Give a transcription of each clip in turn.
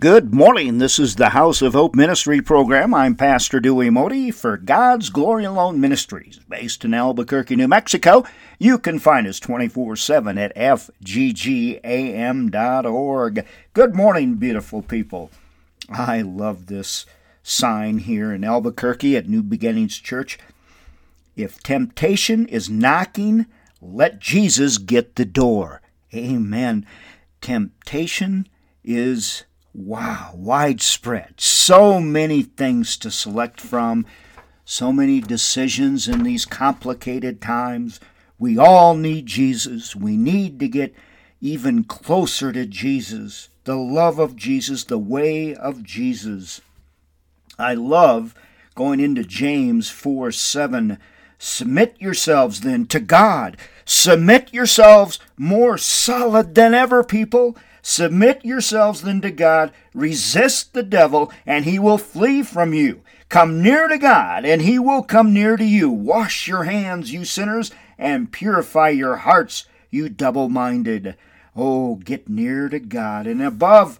Good morning. This is the House of Hope Ministry program. I'm Pastor Dewey Moede for God's Glory Alone Ministries, based in Albuquerque, New Mexico. You can find us 24 7 at fggam.org. Good morning, beautiful people. I love this sign here in Albuquerque at New Beginnings Church. If temptation is knocking, let Jesus get the door. Amen. Temptation is wow, widespread. So many things to select from, so many decisions in these complicated times. We all need Jesus. We need to get even closer to Jesus, the love of Jesus, the way of Jesus. I love going into James 4 7. Submit yourselves then to God. Submit yourselves more solid than ever, people Submit yourselves then to God, resist the devil, and he will flee from you. Come near to God, and he will come near to you. Wash your hands, you sinners, and purify your hearts, you double minded. Oh, get near to God. And above,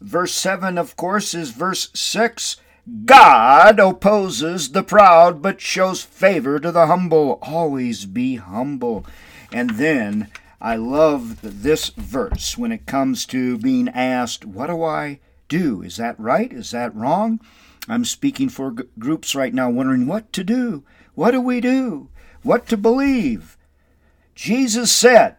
verse 7, of course, is verse 6. God opposes the proud, but shows favor to the humble. Always be humble. And then I love this verse when it comes to being asked, What do I do? Is that right? Is that wrong? I'm speaking for g- groups right now wondering what to do. What do we do? What to believe? Jesus said,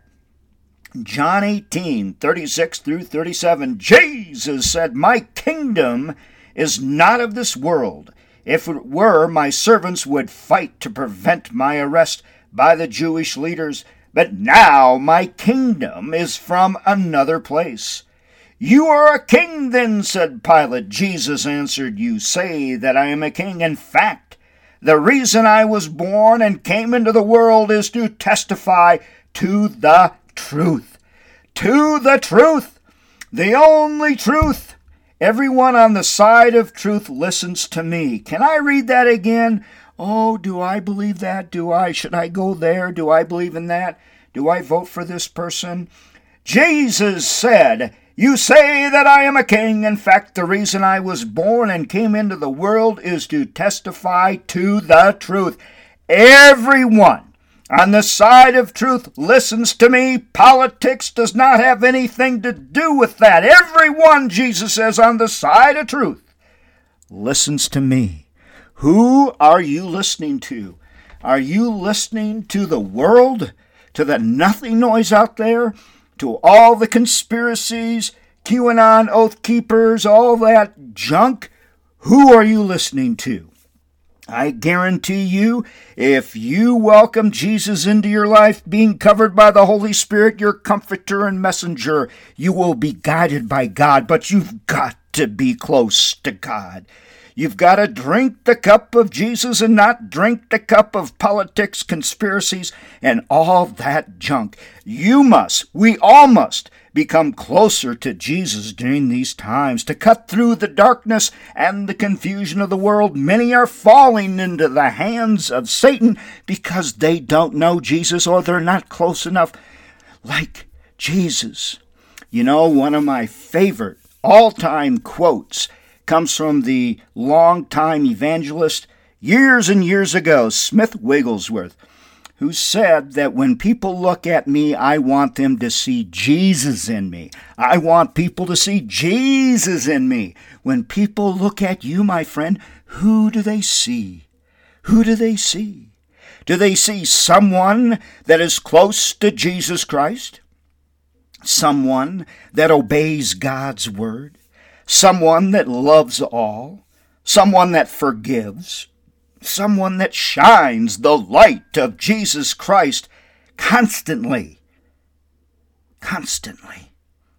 John 18, 36 through 37, Jesus said, My kingdom is not of this world. If it were, my servants would fight to prevent my arrest by the Jewish leaders but now my kingdom is from another place. You are a king, then, said Pilate. Jesus answered, You say that I am a king. In fact, the reason I was born and came into the world is to testify to the truth. To the truth. The only truth. Everyone on the side of truth listens to me. Can I read that again? Oh, do I believe that? Do I? Should I go there? Do I believe in that? Do I vote for this person? Jesus said, You say that I am a king. In fact, the reason I was born and came into the world is to testify to the truth. Everyone on the side of truth listens to me. Politics does not have anything to do with that. Everyone, Jesus says, on the side of truth listens to me. Who are you listening to? Are you listening to the world, to the nothing noise out there, to all the conspiracies, QAnon, Oath Keepers, all that junk? Who are you listening to? I guarantee you, if you welcome Jesus into your life, being covered by the Holy Spirit, your comforter and messenger, you will be guided by God, but you've got to be close to God. You've got to drink the cup of Jesus and not drink the cup of politics, conspiracies, and all that junk. You must, we all must, become closer to Jesus during these times. To cut through the darkness and the confusion of the world, many are falling into the hands of Satan because they don't know Jesus or they're not close enough like Jesus. You know, one of my favorite all time quotes comes from the long-time evangelist years and years ago, Smith Wigglesworth, who said that when people look at me, I want them to see Jesus in me. I want people to see Jesus in me. When people look at you, my friend, who do they see? Who do they see? Do they see someone that is close to Jesus Christ? Someone that obeys God's word? Someone that loves all, someone that forgives, someone that shines the light of Jesus Christ constantly. Constantly.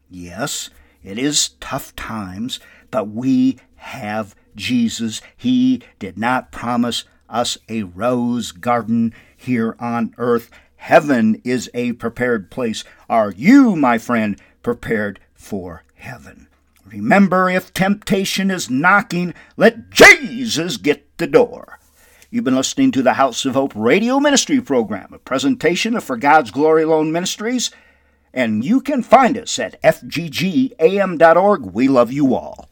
Yes, it is tough times, but we have Jesus. He did not promise us a rose garden here on earth. Heaven is a prepared place. Are you, my friend, prepared for heaven? Remember, if temptation is knocking, let Jesus get the door. You've been listening to the House of Hope radio ministry program, a presentation of For God's Glory Alone Ministries. and you can find us at fggam.org. We love you all.